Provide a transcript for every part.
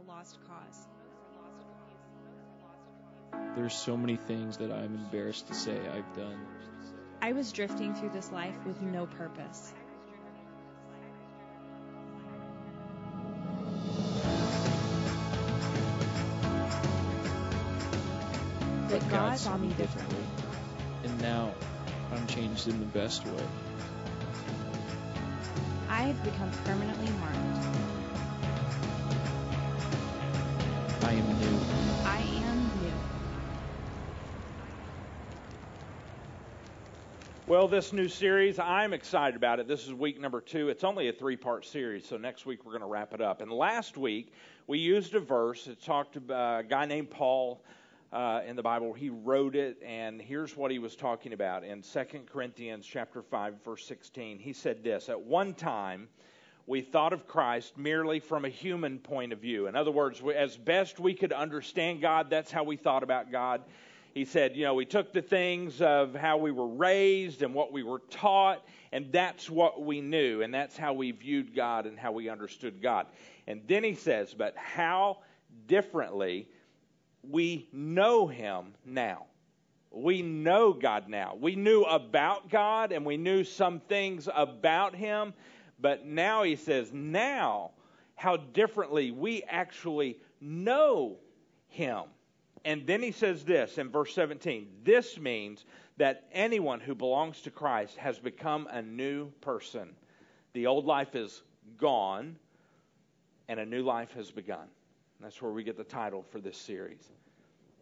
a lost cause. There's so many things that I'm embarrassed to say I've done. I was drifting through this life with no purpose. But God saw me differently. And now I'm changed in the best way. I have become permanently marked. I am new. I am new. Well, this new series, I'm excited about it. This is week number two. It's only a three part series, so next week we're going to wrap it up. And last week, we used a verse. It talked about a guy named Paul uh, in the Bible. He wrote it, and here's what he was talking about in 2 Corinthians chapter 5, verse 16. He said this At one time, we thought of Christ merely from a human point of view. In other words, as best we could understand God, that's how we thought about God. He said, you know, we took the things of how we were raised and what we were taught, and that's what we knew, and that's how we viewed God and how we understood God. And then he says, but how differently we know him now. We know God now. We knew about God and we knew some things about him, but now he says, now how differently we actually know him. And then he says this in verse 17 this means that anyone who belongs to Christ has become a new person. The old life is gone, and a new life has begun. That's where we get the title for this series.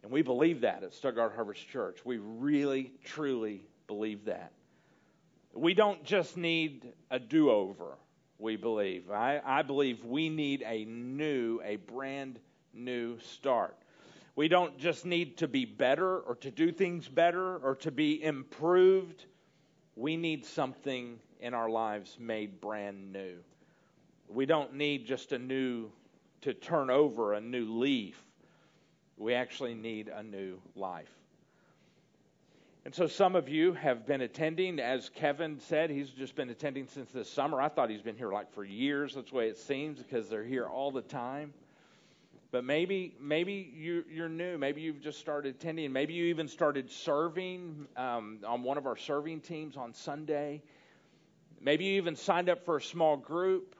And we believe that at Stuttgart Harvest Church. We really, truly believe that. We don't just need a do over, we believe. I, I believe we need a new, a brand new start. We don't just need to be better or to do things better or to be improved. We need something in our lives made brand new. We don't need just a new, to turn over a new leaf. We actually need a new life. And so some of you have been attending, as Kevin said, he's just been attending since this summer. I thought he's been here like for years. That's the way it seems because they're here all the time. But maybe maybe you, you're new. Maybe you've just started attending. Maybe you even started serving um, on one of our serving teams on Sunday. Maybe you even signed up for a small group.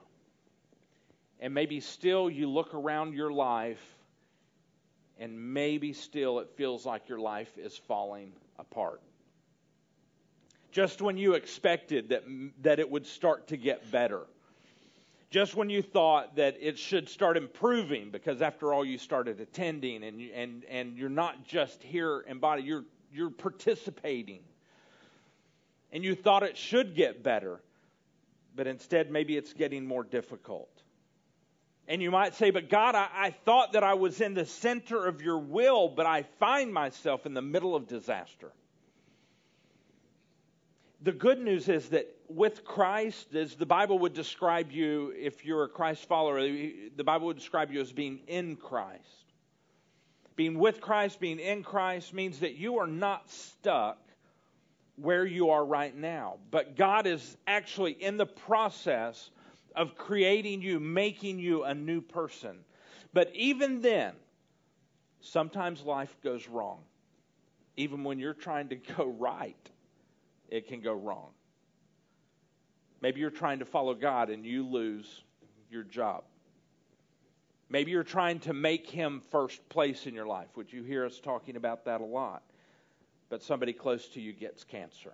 And maybe still you look around your life and maybe still it feels like your life is falling apart. Just when you expected that, that it would start to get better. Just when you thought that it should start improving, because after all, you started attending and, and, and you're not just here in body, you're, you're participating. And you thought it should get better, but instead, maybe it's getting more difficult. And you might say, but God, I, I, thought that I was in the center of your will, but I find myself in the middle of disaster. The good news is that with Christ, as the Bible would describe you, if you're a Christ follower, the Bible would describe you as being in Christ. Being with Christ, being in Christ means that you are not stuck where you are right now, but God is actually in the process of creating you, making you a new person. But even then, sometimes life goes wrong. Even when you're trying to go right, it can go wrong. Maybe you're trying to follow God and you lose your job. Maybe you're trying to make Him first place in your life, which you hear us talking about that a lot. But somebody close to you gets cancer.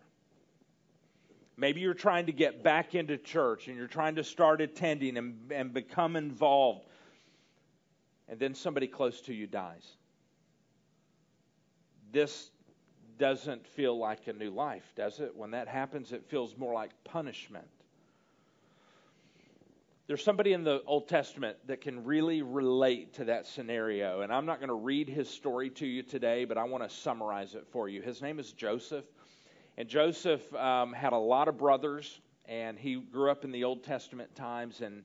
Maybe you're trying to get back into church and you're trying to start attending and, and become involved. And then somebody close to you dies. This doesn't feel like a new life, does it? When that happens, it feels more like punishment. There's somebody in the Old Testament that can really relate to that scenario. And I'm not going to read his story to you today, but I want to summarize it for you. His name is Joseph. And Joseph um, had a lot of brothers, and he grew up in the Old Testament times. And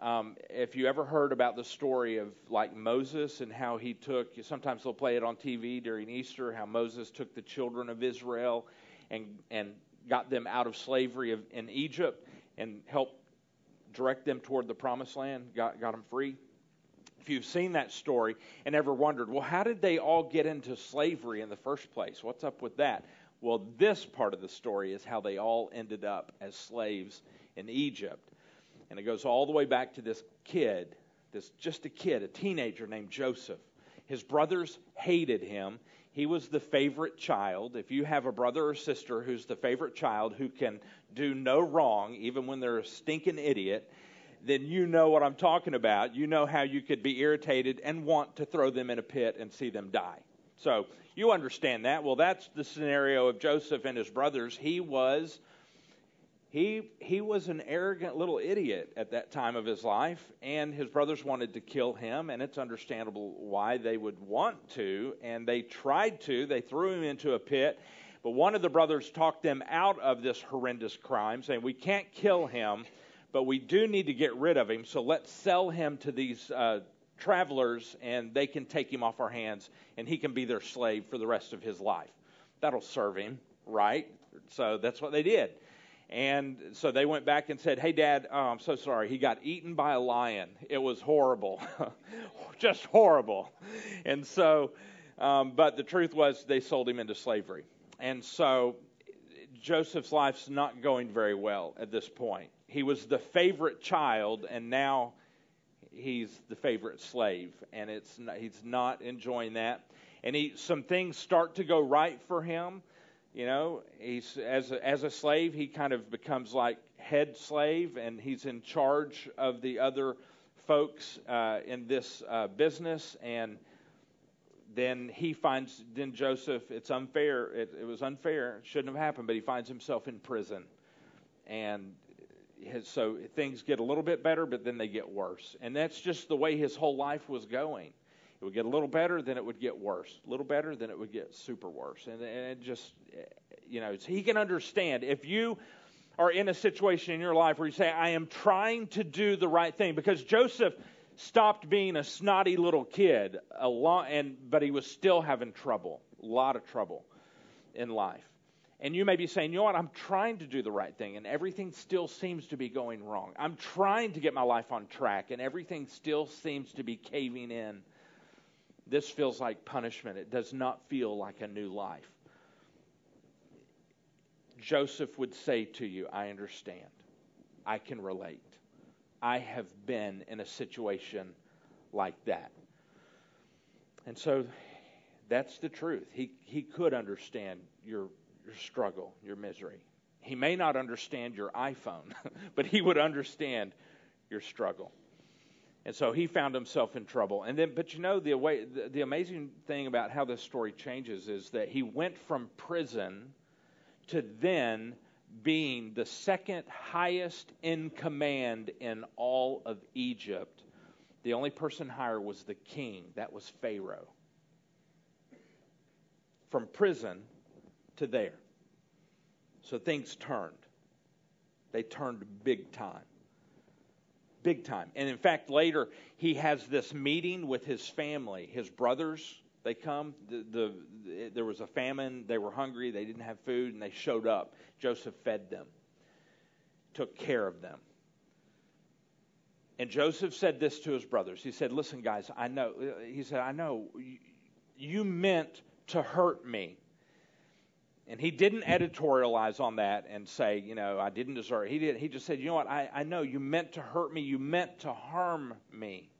um, if you ever heard about the story of like Moses and how he took, sometimes they'll play it on TV during Easter, how Moses took the children of Israel and and got them out of slavery of, in Egypt and helped direct them toward the promised land, got got them free. if you've seen that story and ever wondered, well, how did they all get into slavery in the first place? What's up with that? Well, this part of the story is how they all ended up as slaves in Egypt. And it goes all the way back to this kid, this just a kid, a teenager named Joseph. His brothers hated him. He was the favorite child. If you have a brother or sister who's the favorite child who can do no wrong, even when they're a stinking idiot, then you know what I'm talking about. You know how you could be irritated and want to throw them in a pit and see them die. So you understand that. Well, that's the scenario of Joseph and his brothers. He was he he was an arrogant little idiot at that time of his life and his brothers wanted to kill him and it's understandable why they would want to and they tried to they threw him into a pit but one of the brothers talked them out of this horrendous crime saying we can't kill him but we do need to get rid of him so let's sell him to these uh, travelers and they can take him off our hands and he can be their slave for the rest of his life that'll serve him right so that's what they did and so they went back and said, Hey, Dad, oh, I'm so sorry. He got eaten by a lion. It was horrible. Just horrible. And so, um, but the truth was they sold him into slavery. And so Joseph's life's not going very well at this point. He was the favorite child, and now he's the favorite slave. And it's not, he's not enjoying that. And he, some things start to go right for him you know, he's as a, as a slave, he kind of becomes like head slave, and he's in charge of the other folks uh, in this uh, business. And then he finds, then Joseph, it's unfair. It, it was unfair. It shouldn't have happened, but he finds himself in prison, and so things get a little bit better, but then they get worse. And that's just the way his whole life was going. It would get a little better, then it would get worse. A little better, then it would get super worse. And, and just, you know, he can understand. If you are in a situation in your life where you say, I am trying to do the right thing, because Joseph stopped being a snotty little kid, a lot, and, but he was still having trouble, a lot of trouble in life. And you may be saying, you know what, I'm trying to do the right thing, and everything still seems to be going wrong. I'm trying to get my life on track, and everything still seems to be caving in this feels like punishment. It does not feel like a new life. Joseph would say to you, I understand. I can relate. I have been in a situation like that. And so that's the truth. He, he could understand your, your struggle, your misery. He may not understand your iPhone, but he would understand your struggle. And so he found himself in trouble. And then, but you know, the, way, the, the amazing thing about how this story changes is that he went from prison to then being the second highest in command in all of Egypt. The only person higher was the king, that was Pharaoh. From prison to there. So things turned. They turned big time big time. And in fact, later he has this meeting with his family, his brothers. They come. The, the, there was a famine. They were hungry. They didn't have food, and they showed up. Joseph fed them, took care of them. And Joseph said this to his brothers. He said, "Listen, guys. I know." He said, "I know you meant to hurt me." And he didn't editorialize on that and say, you know, I didn't deserve it. He, did, he just said, you know what, I, I know you meant to hurt me, you meant to harm me.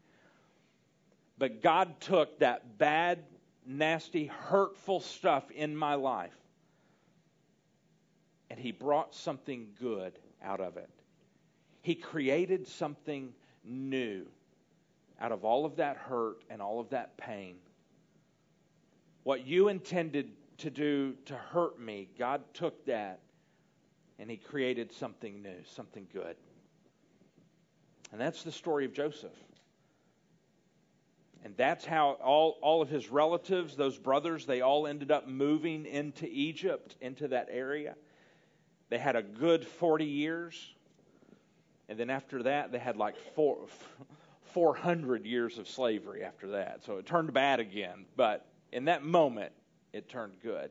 But God took that bad, nasty, hurtful stuff in my life and he brought something good out of it. He created something new out of all of that hurt and all of that pain. What you intended to do to hurt me, God took that and He created something new, something good. And that's the story of Joseph. And that's how all, all of his relatives, those brothers, they all ended up moving into Egypt, into that area. They had a good 40 years. And then after that, they had like four, 400 years of slavery after that. So it turned bad again. But in that moment, it turned good.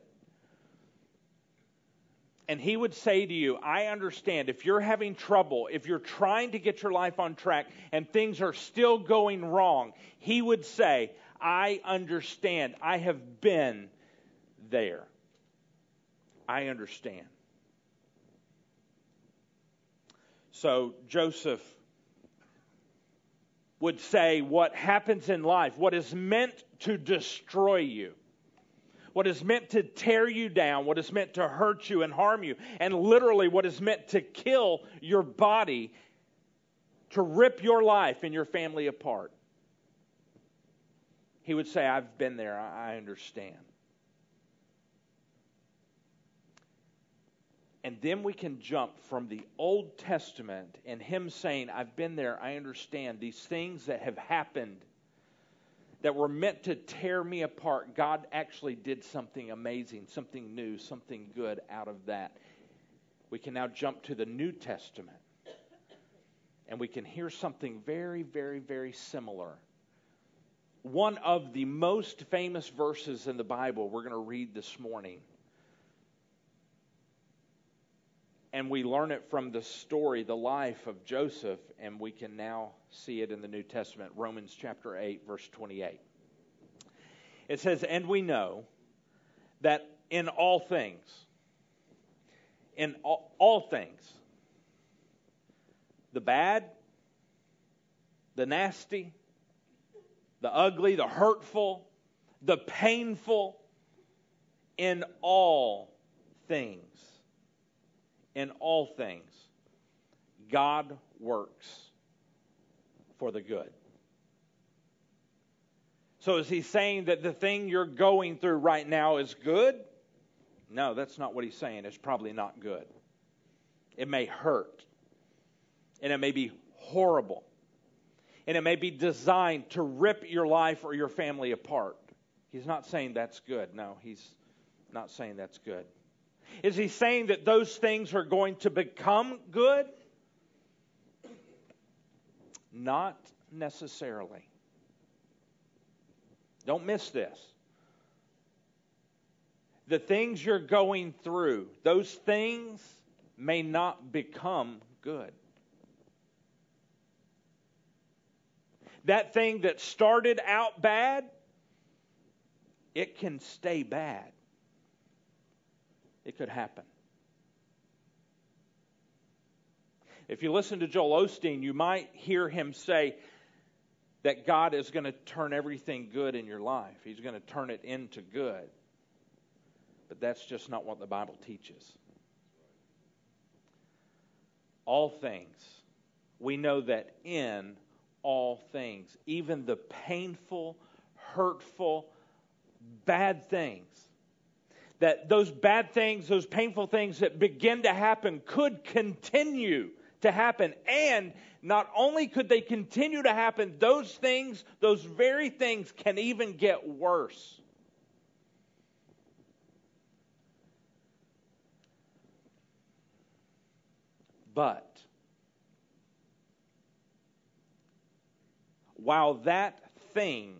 And he would say to you, I understand if you're having trouble, if you're trying to get your life on track and things are still going wrong, he would say, I understand. I have been there. I understand. So Joseph would say, What happens in life, what is meant to destroy you, what is meant to tear you down, what is meant to hurt you and harm you, and literally what is meant to kill your body, to rip your life and your family apart. He would say, I've been there, I understand. And then we can jump from the Old Testament and him saying, I've been there, I understand these things that have happened that were meant to tear me apart. God actually did something amazing, something new, something good out of that. We can now jump to the New Testament and we can hear something very, very, very similar. One of the most famous verses in the Bible we're going to read this morning and we learn it from the story, the life of Joseph, and we can now see it in the New Testament, Romans chapter 8, verse 28. It says, And we know that in all things, in all, all things, the bad, the nasty, the ugly, the hurtful, the painful, in all things in all things, God works for the good. So, is he saying that the thing you're going through right now is good? No, that's not what he's saying. It's probably not good. It may hurt, and it may be horrible, and it may be designed to rip your life or your family apart. He's not saying that's good. No, he's not saying that's good. Is he saying that those things are going to become good? Not necessarily. Don't miss this. The things you're going through, those things may not become good. That thing that started out bad, it can stay bad it could happen. If you listen to Joel Osteen, you might hear him say that God is going to turn everything good in your life. He's going to turn it into good. But that's just not what the Bible teaches. All things, we know that in all things, even the painful, hurtful, bad things, that those bad things, those painful things that begin to happen could continue to happen. And not only could they continue to happen, those things, those very things can even get worse. But while that thing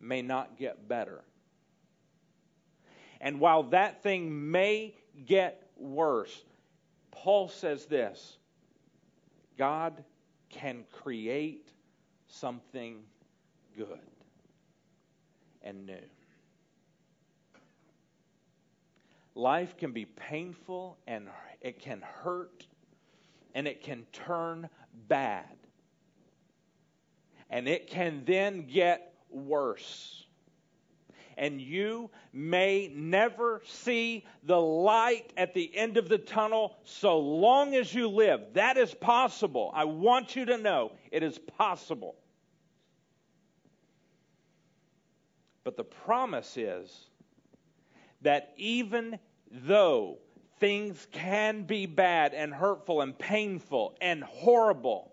may not get better, and while that thing may get worse, Paul says this God can create something good and new. Life can be painful and it can hurt and it can turn bad. And it can then get worse and you may never see the light at the end of the tunnel so long as you live. That is possible. I want you to know it is possible. But the promise is that even though things can be bad and hurtful and painful and horrible,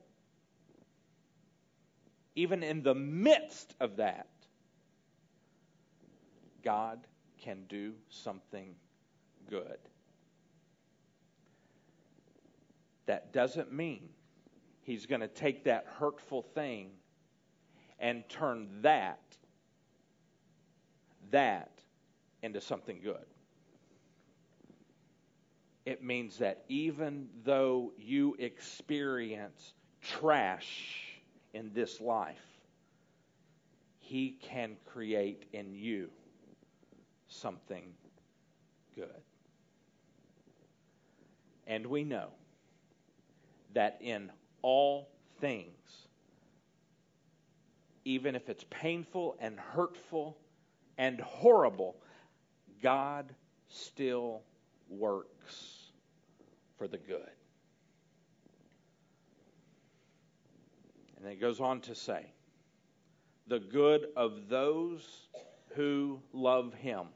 even in the midst of that, God can do something good. That doesn't mean He's going to take that hurtful thing and turn that that into something good. It means that even though you experience trash in this life, He can create in you something good. And we know that in all things, even if it's painful and hurtful and horrible, God still works for the good. And it goes on to say, the good of those who love him,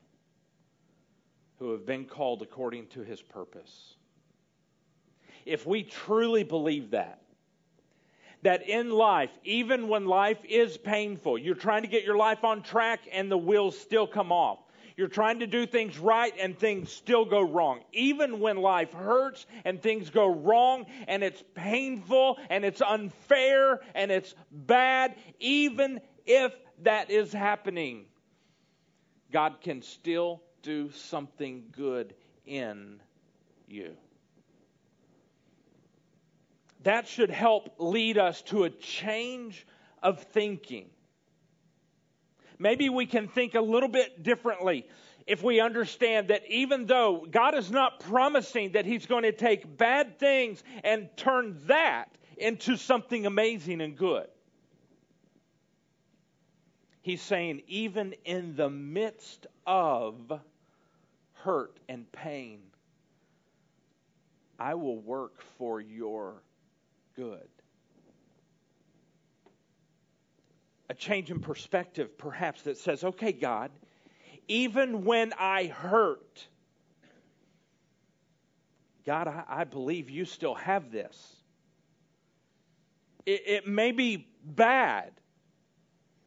who have been called according to his purpose. If we truly believe that, that in life, even when life is painful, you're trying to get your life on track and the wheels still come off. You're trying to do things right and things still go wrong. Even when life hurts and things go wrong and it's painful and it's unfair and it's bad, even if that is happening, God can still do something good in you. That should help lead us to a change of thinking. Maybe we can think a little bit differently if we understand that even though God is not promising that He's going to take bad things and turn that into something amazing and good. He's saying, even in the midst of hurt and pain, I will work for your good. A change in perspective, perhaps, that says, okay, God, even when I hurt, God, I, I believe you still have this. It, it may be bad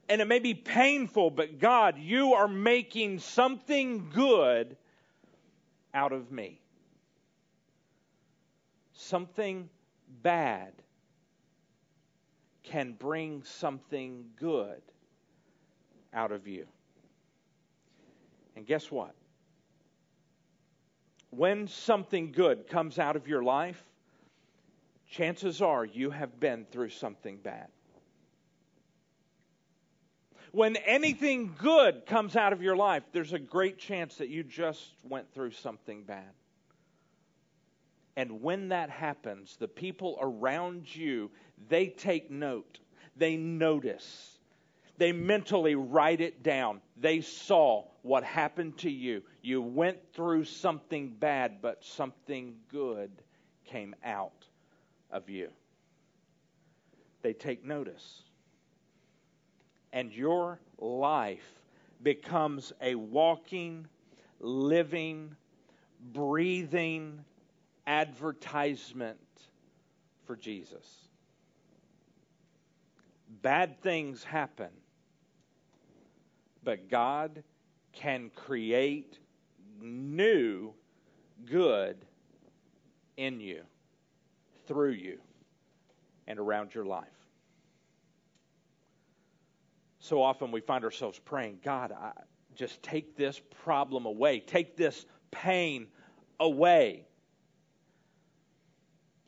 and it may be painful, but God, you are making something good out of me. Something bad can bring something good out of you. And guess what? When something good comes out of your life, chances are you have been through something bad. When anything good comes out of your life, there's a great chance that you just went through something bad. And when that happens, the people around you, they take note. They notice. They mentally write it down. They saw what happened to you. You went through something bad, but something good came out of you. They take notice. And your life becomes a walking, living, breathing advertisement for Jesus. Bad things happen, but God can create new good in you, through you, and around your life. So often we find ourselves praying, God, I, just take this problem away, take this pain away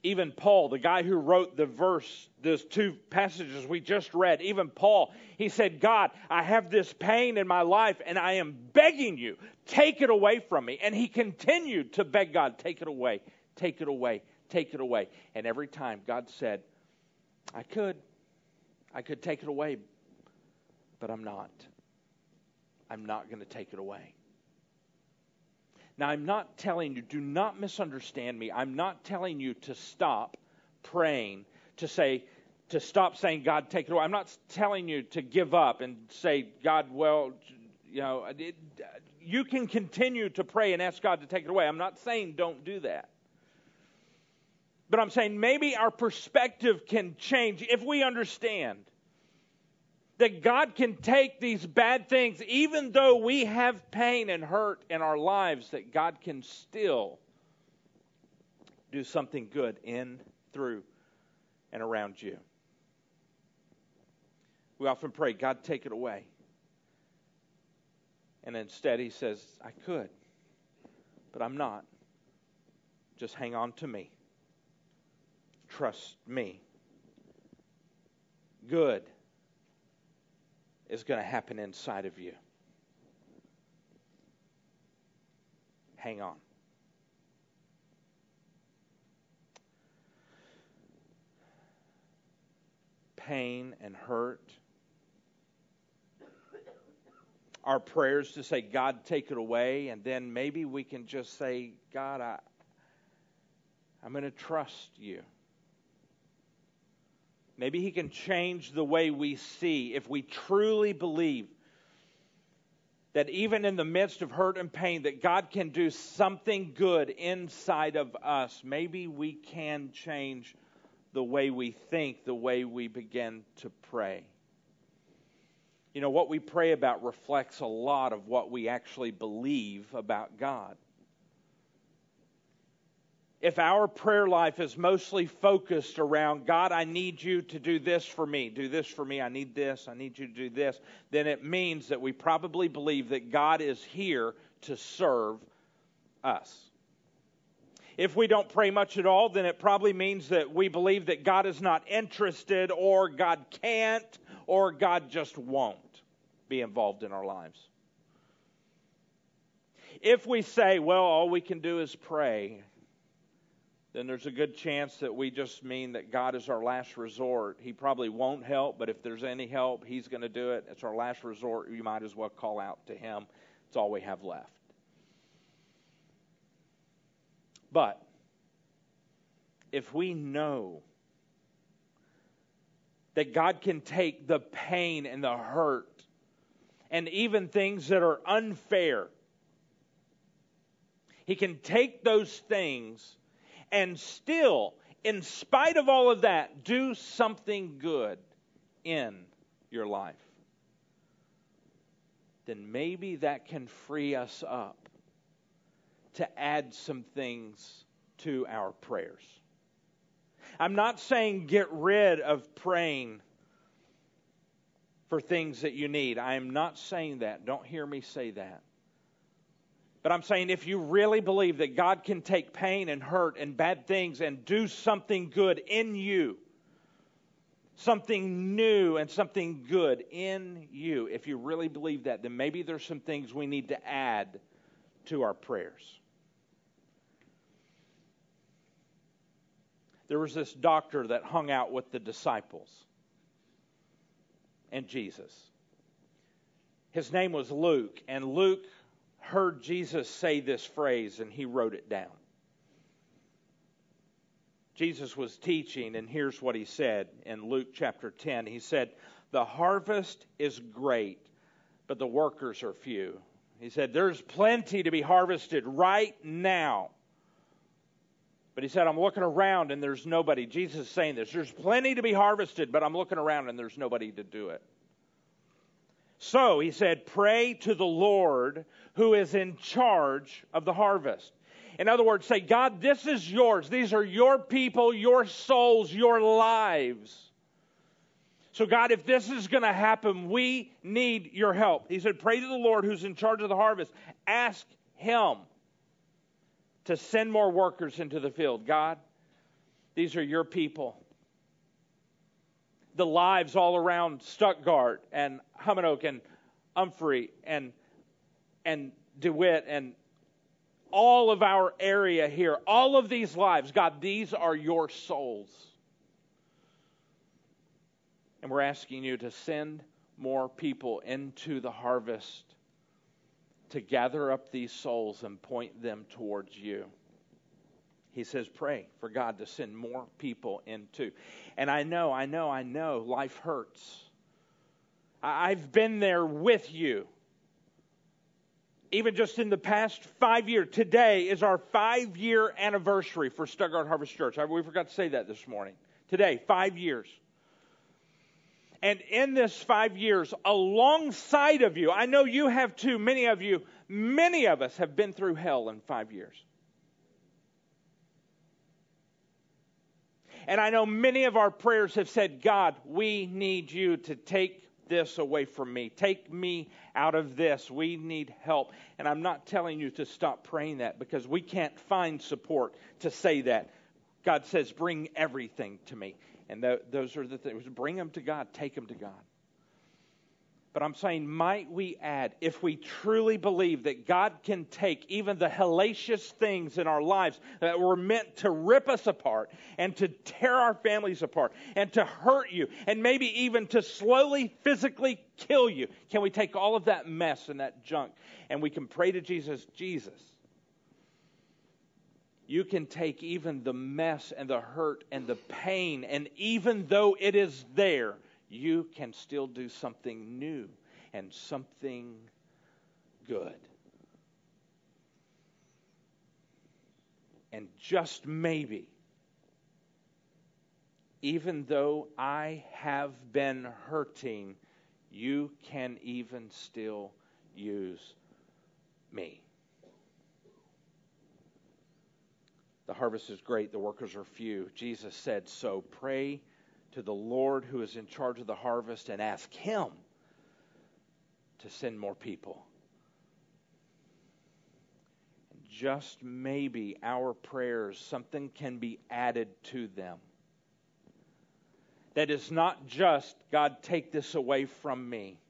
even Paul, the guy who wrote the verse, those two passages we just read, even Paul, he said, God, I have this pain in my life and I am begging you, take it away from me. And he continued to beg God, take it away, take it away, take it away. And every time God said, I could, I could take it away, but I'm not. I'm not going to take it away. Now, I'm not telling you, do not misunderstand me. I'm not telling you to stop praying, to say, to stop saying, God, take it away. I'm not telling you to give up and say, God, well, you know, it, you can continue to pray and ask God to take it away. I'm not saying don't do that. But I'm saying maybe our perspective can change if we understand that God can take these bad things, even though we have pain and hurt in our lives, that God can still do something good in, through, and around you. We often pray, God, take it away. And instead, He says, I could, but I'm not. Just hang on to me. Trust me. Good is going to happen inside of you. Hang on. Pain and hurt. Our prayers to say, God, take it away, and then maybe we can just say, God, I, I'm going to trust you. Maybe He can change the way we see if we truly believe that even in the midst of hurt and pain that God can do something good inside of us. Maybe we can change the way we think, the way we begin to pray. You know, what we pray about reflects a lot of what we actually believe about God if our prayer life is mostly focused around, God, I need you to do this for me, do this for me, I need this, I need you to do this, then it means that we probably believe that God is here to serve us. If we don't pray much at all, then it probably means that we believe that God is not interested, or God can't, or God just won't be involved in our lives. If we say, well, all we can do is pray, then there's a good chance that we just mean that God is our last resort. He probably won't help, but if there's any help, He's going to do it. It's our last resort. You might as well call out to Him. It's all we have left. But if we know that God can take the pain and the hurt and even things that are unfair, He can take those things and still, in spite of all of that, do something good in your life, then maybe that can free us up to add some things to our prayers. I'm not saying get rid of praying for things that you need. I am not saying that. Don't hear me say that. But I'm saying if you really believe that God can take pain and hurt and bad things and do something good in you, something new and something good in you, if you really believe that, then maybe there's some things we need to add to our prayers. There was this doctor that hung out with the disciples and Jesus. His name was Luke, and Luke heard Jesus say this phrase and he wrote it down. Jesus was teaching, and here's what he said in Luke chapter 10. He said, The harvest is great, but the workers are few. He said, There's plenty to be harvested right now. But he said, I'm looking around and there's nobody. Jesus is saying this. There's plenty to be harvested, but I'm looking around and there's nobody to do it. So he said, Pray to the Lord who is in charge of the harvest. In other words, say, God, this is yours. These are your people, your souls, your lives. So, God, if this is going to happen, we need your help. He said, Pray to the Lord who's in charge of the harvest. Ask him to send more workers into the field. God, these are your people. The lives all around Stuttgart and Humnoke and Humphrey and and DeWitt and all of our area here, all of these lives, God, these are your souls. And we're asking you to send more people into the harvest to gather up these souls and point them towards you. He says, pray for God to send more people into. And I know, I know, I know life hurts. I've been there with you even just in the past five years, today is our five year anniversary for Stuttgart Harvest Church. We forgot to say that this morning. Today, five years. And in this five years, alongside of you, I know you have too, many of you, many of us have been through hell in five years. And I know many of our prayers have said, God, we need you to take this away from me. Take me out of this. We need help. And I'm not telling you to stop praying that because we can't find support to say that. God says, Bring everything to me. And th- those are the things. Bring them to God, take them to God. But I'm saying, might we add, if we truly believe that God can take even the hellacious things in our lives that were meant to rip us apart and to tear our families apart and to hurt you and maybe even to slowly physically kill you, can we take all of that mess and that junk and we can pray to Jesus, Jesus, you can take even the mess and the hurt and the pain, and even though it is there, you can still do something new and something good. And just maybe, even though I have been hurting, you can even still use me. The harvest is great, the workers are few. Jesus said, So pray to the Lord who is in charge of the harvest and ask Him to send more people. Just maybe our prayers, something can be added to them. That is not just, God, take this away from me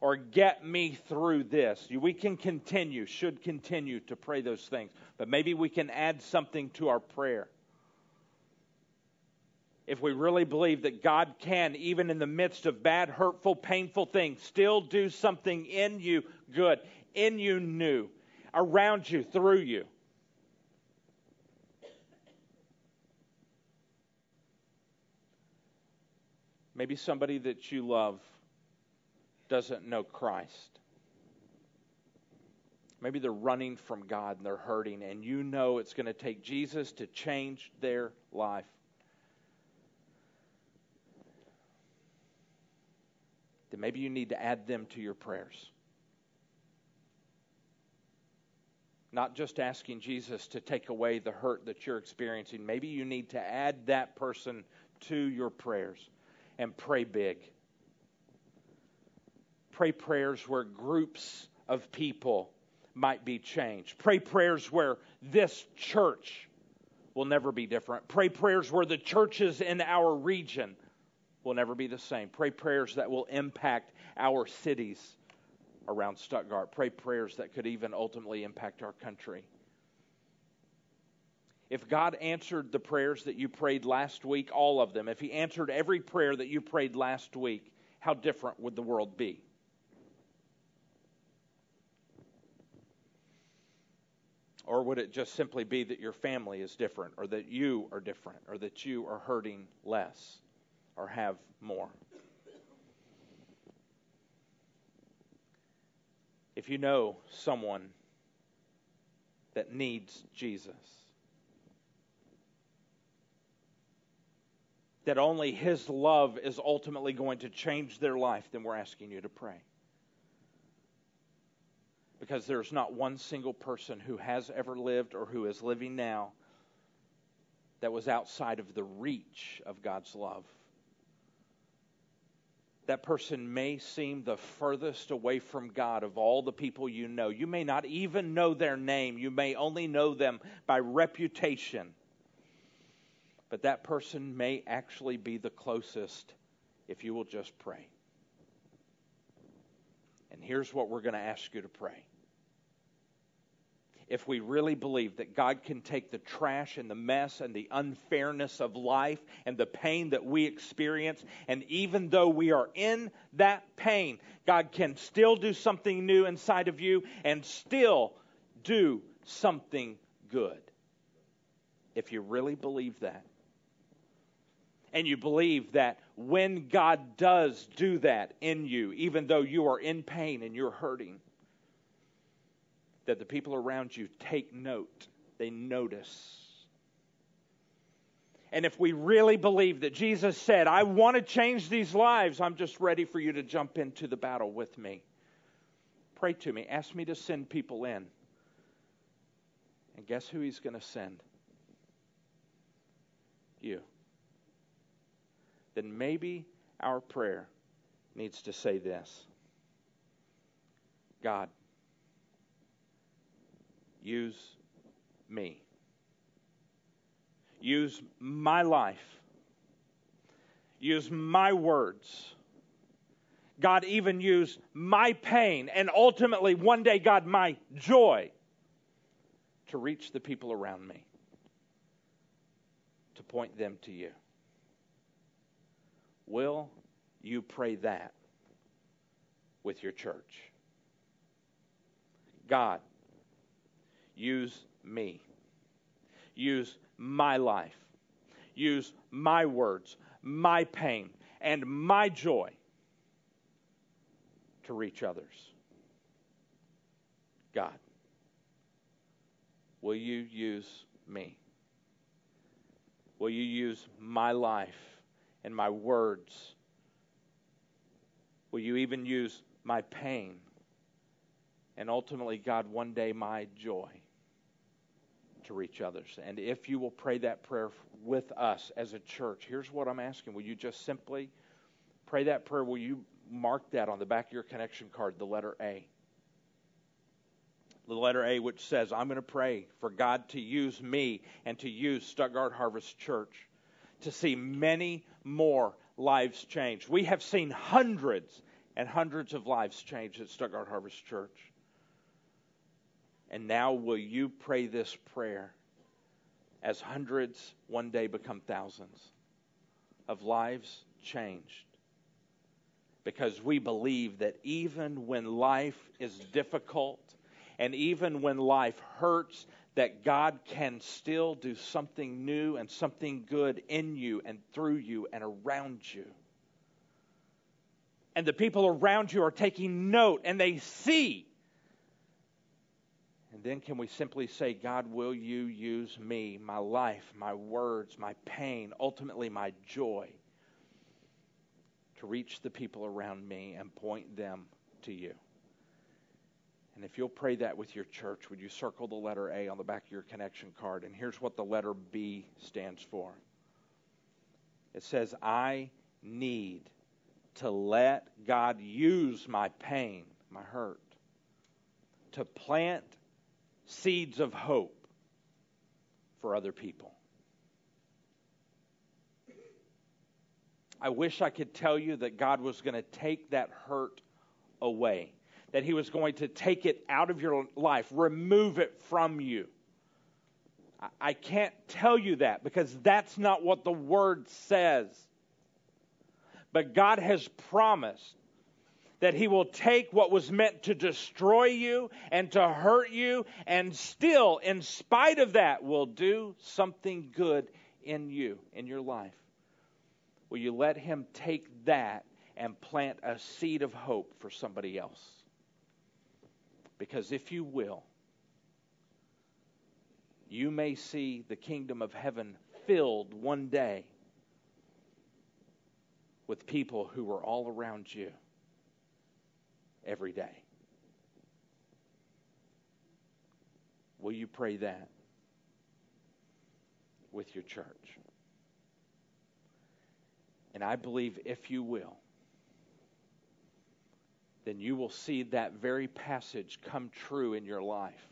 or get me through this. We can continue, should continue to pray those things, but maybe we can add something to our prayer if we really believe that God can, even in the midst of bad, hurtful, painful things, still do something in you good, in you new, around you, through you. Maybe somebody that you love doesn't know Christ. Maybe they're running from God and they're hurting, and you know it's going to take Jesus to change their life. Then maybe you need to add them to your prayers. Not just asking Jesus to take away the hurt that you're experiencing. Maybe you need to add that person to your prayers and pray big. Pray prayers where groups of people might be changed. Pray prayers where this church will never be different. Pray prayers where the churches in our region will never be the same. Pray prayers that will impact our cities around Stuttgart. Pray prayers that could even ultimately impact our country. If God answered the prayers that you prayed last week, all of them, if He answered every prayer that you prayed last week, how different would the world be? Or would it just simply be that your family is different, or that you are different, or that you are hurting less? Or have more. If you know someone that needs Jesus, that only His love is ultimately going to change their life, then we're asking you to pray. Because there's not one single person who has ever lived or who is living now that was outside of the reach of God's love that person may seem the furthest away from God of all the people you know. You may not even know their name, you may only know them by reputation. But that person may actually be the closest if you will just pray. And here's what we're going to ask you to pray if we really believe that God can take the trash and the mess and the unfairness of life and the pain that we experience, and even though we are in that pain, God can still do something new inside of you and still do something good. If you really believe that, and you believe that when God does do that in you, even though you are in pain and you're hurting, that the people around you take note, they notice. And if we really believe that Jesus said, I want to change these lives, I'm just ready for you to jump into the battle with me. Pray to me. Ask me to send people in. And guess who he's going to send? You. Then maybe our prayer needs to say this God, use me. Use my life. Use my words. God, even use my pain and ultimately one day, God, my joy to reach the people around me, to point them to you. Will you pray that with your church? God, use me. Use my life. Use my words, my pain, and my joy to reach others. God, will you use me? Will you use my life and my words? Will you even use my pain? And ultimately, God, one day my joy to reach others. And if you will pray that prayer with us as a church, here's what I'm asking. Will you just simply pray that prayer? Will you mark that on the back of your connection card, the letter A? The letter A, which says, I'm going to pray for God to use me and to use Stuttgart Harvest Church to see many more lives changed. We have seen hundreds and hundreds of lives changed at Stuttgart Harvest Church. And now, will you pray this prayer as hundreds one day become thousands of lives changed? Because we believe that even when life is difficult and even when life hurts, that God can still do something new and something good in you and through you and around you. And the people around you are taking note and they see then can we simply say, God, will you use me, my life, my words, my pain, ultimately my joy, to reach the people around me and point them to you? And if you'll pray that with your church, would you circle the letter A on the back of your connection card? And here's what the letter B stands for it says, I need to let God use my pain, my hurt, to plant seeds of hope for other people. I wish I could tell you that God was going to take that hurt away, that He was going to take it out of your life, remove it from you. I can't tell you that because that's not what the Word says. But God has promised that he will take what was meant to destroy you and to hurt you, and still, in spite of that, will do something good in you, in your life. Will you let him take that and plant a seed of hope for somebody else? Because if you will, you may see the kingdom of heaven filled one day with people who were all around you every day. Will you pray that with your church? And I believe if you will, then you will see that very passage come true in your life.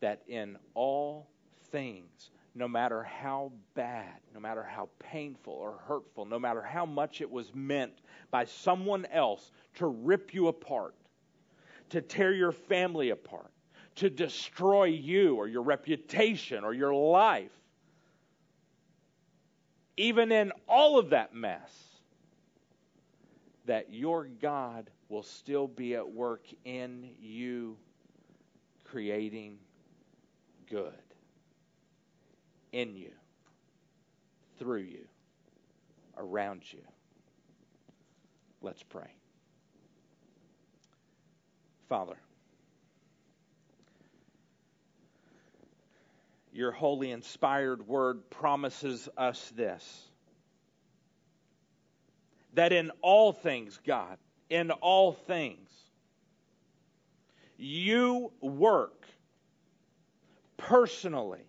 That in all things, no matter how bad, no matter how painful or hurtful, no matter how much it was meant by someone else to rip you apart, to tear your family apart, to destroy you or your reputation or your life, even in all of that mess, that your God will still be at work in you, creating good in you, through you, around you. Let's pray. Father, your holy inspired word promises us this that in all things, God, in all things, you work personally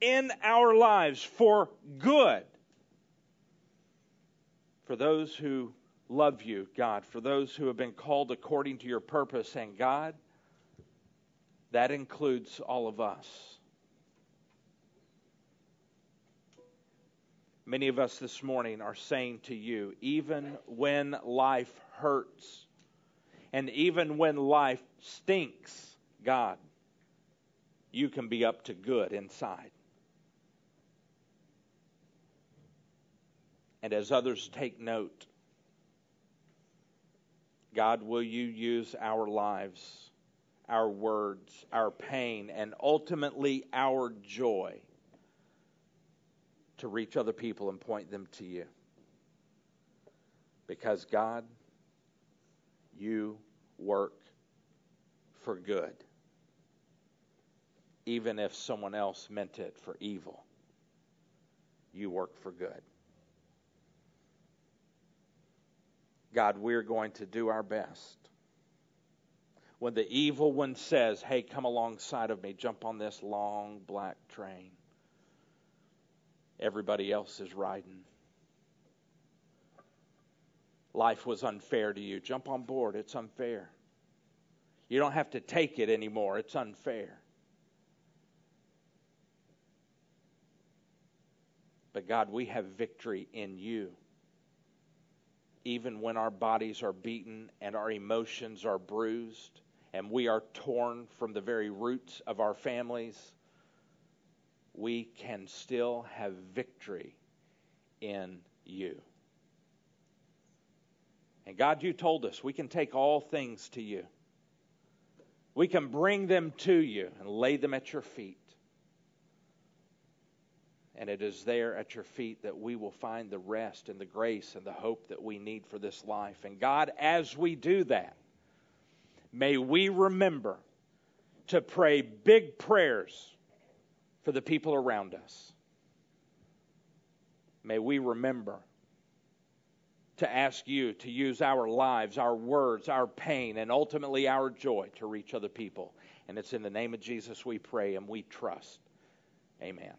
in our lives for good for those who love you, God, for those who have been called according to your purpose, and God, that includes all of us. Many of us this morning are saying to you, even when life hurts, and even when life stinks, God, you can be up to good inside. And as others take note, God, will you use our lives, our words, our pain, and ultimately our joy to reach other people and point them to you? Because, God, you work for good, even if someone else meant it for evil. You work for good. God, we're going to do our best. When the evil one says, Hey, come alongside of me, jump on this long black train, everybody else is riding. Life was unfair to you. Jump on board, it's unfair. You don't have to take it anymore, it's unfair. But God, we have victory in you even when our bodies are beaten and our emotions are bruised and we are torn from the very roots of our families, we can still have victory in you. And God, you told us we can take all things to you. We can bring them to you and lay them at your feet. And it is there at your feet that we will find the rest and the grace and the hope that we need for this life. And God, as we do that, may we remember to pray big prayers for the people around us. May we remember to ask you to use our lives, our words, our pain, and ultimately our joy to reach other people. And it's in the name of Jesus we pray and we trust. Amen.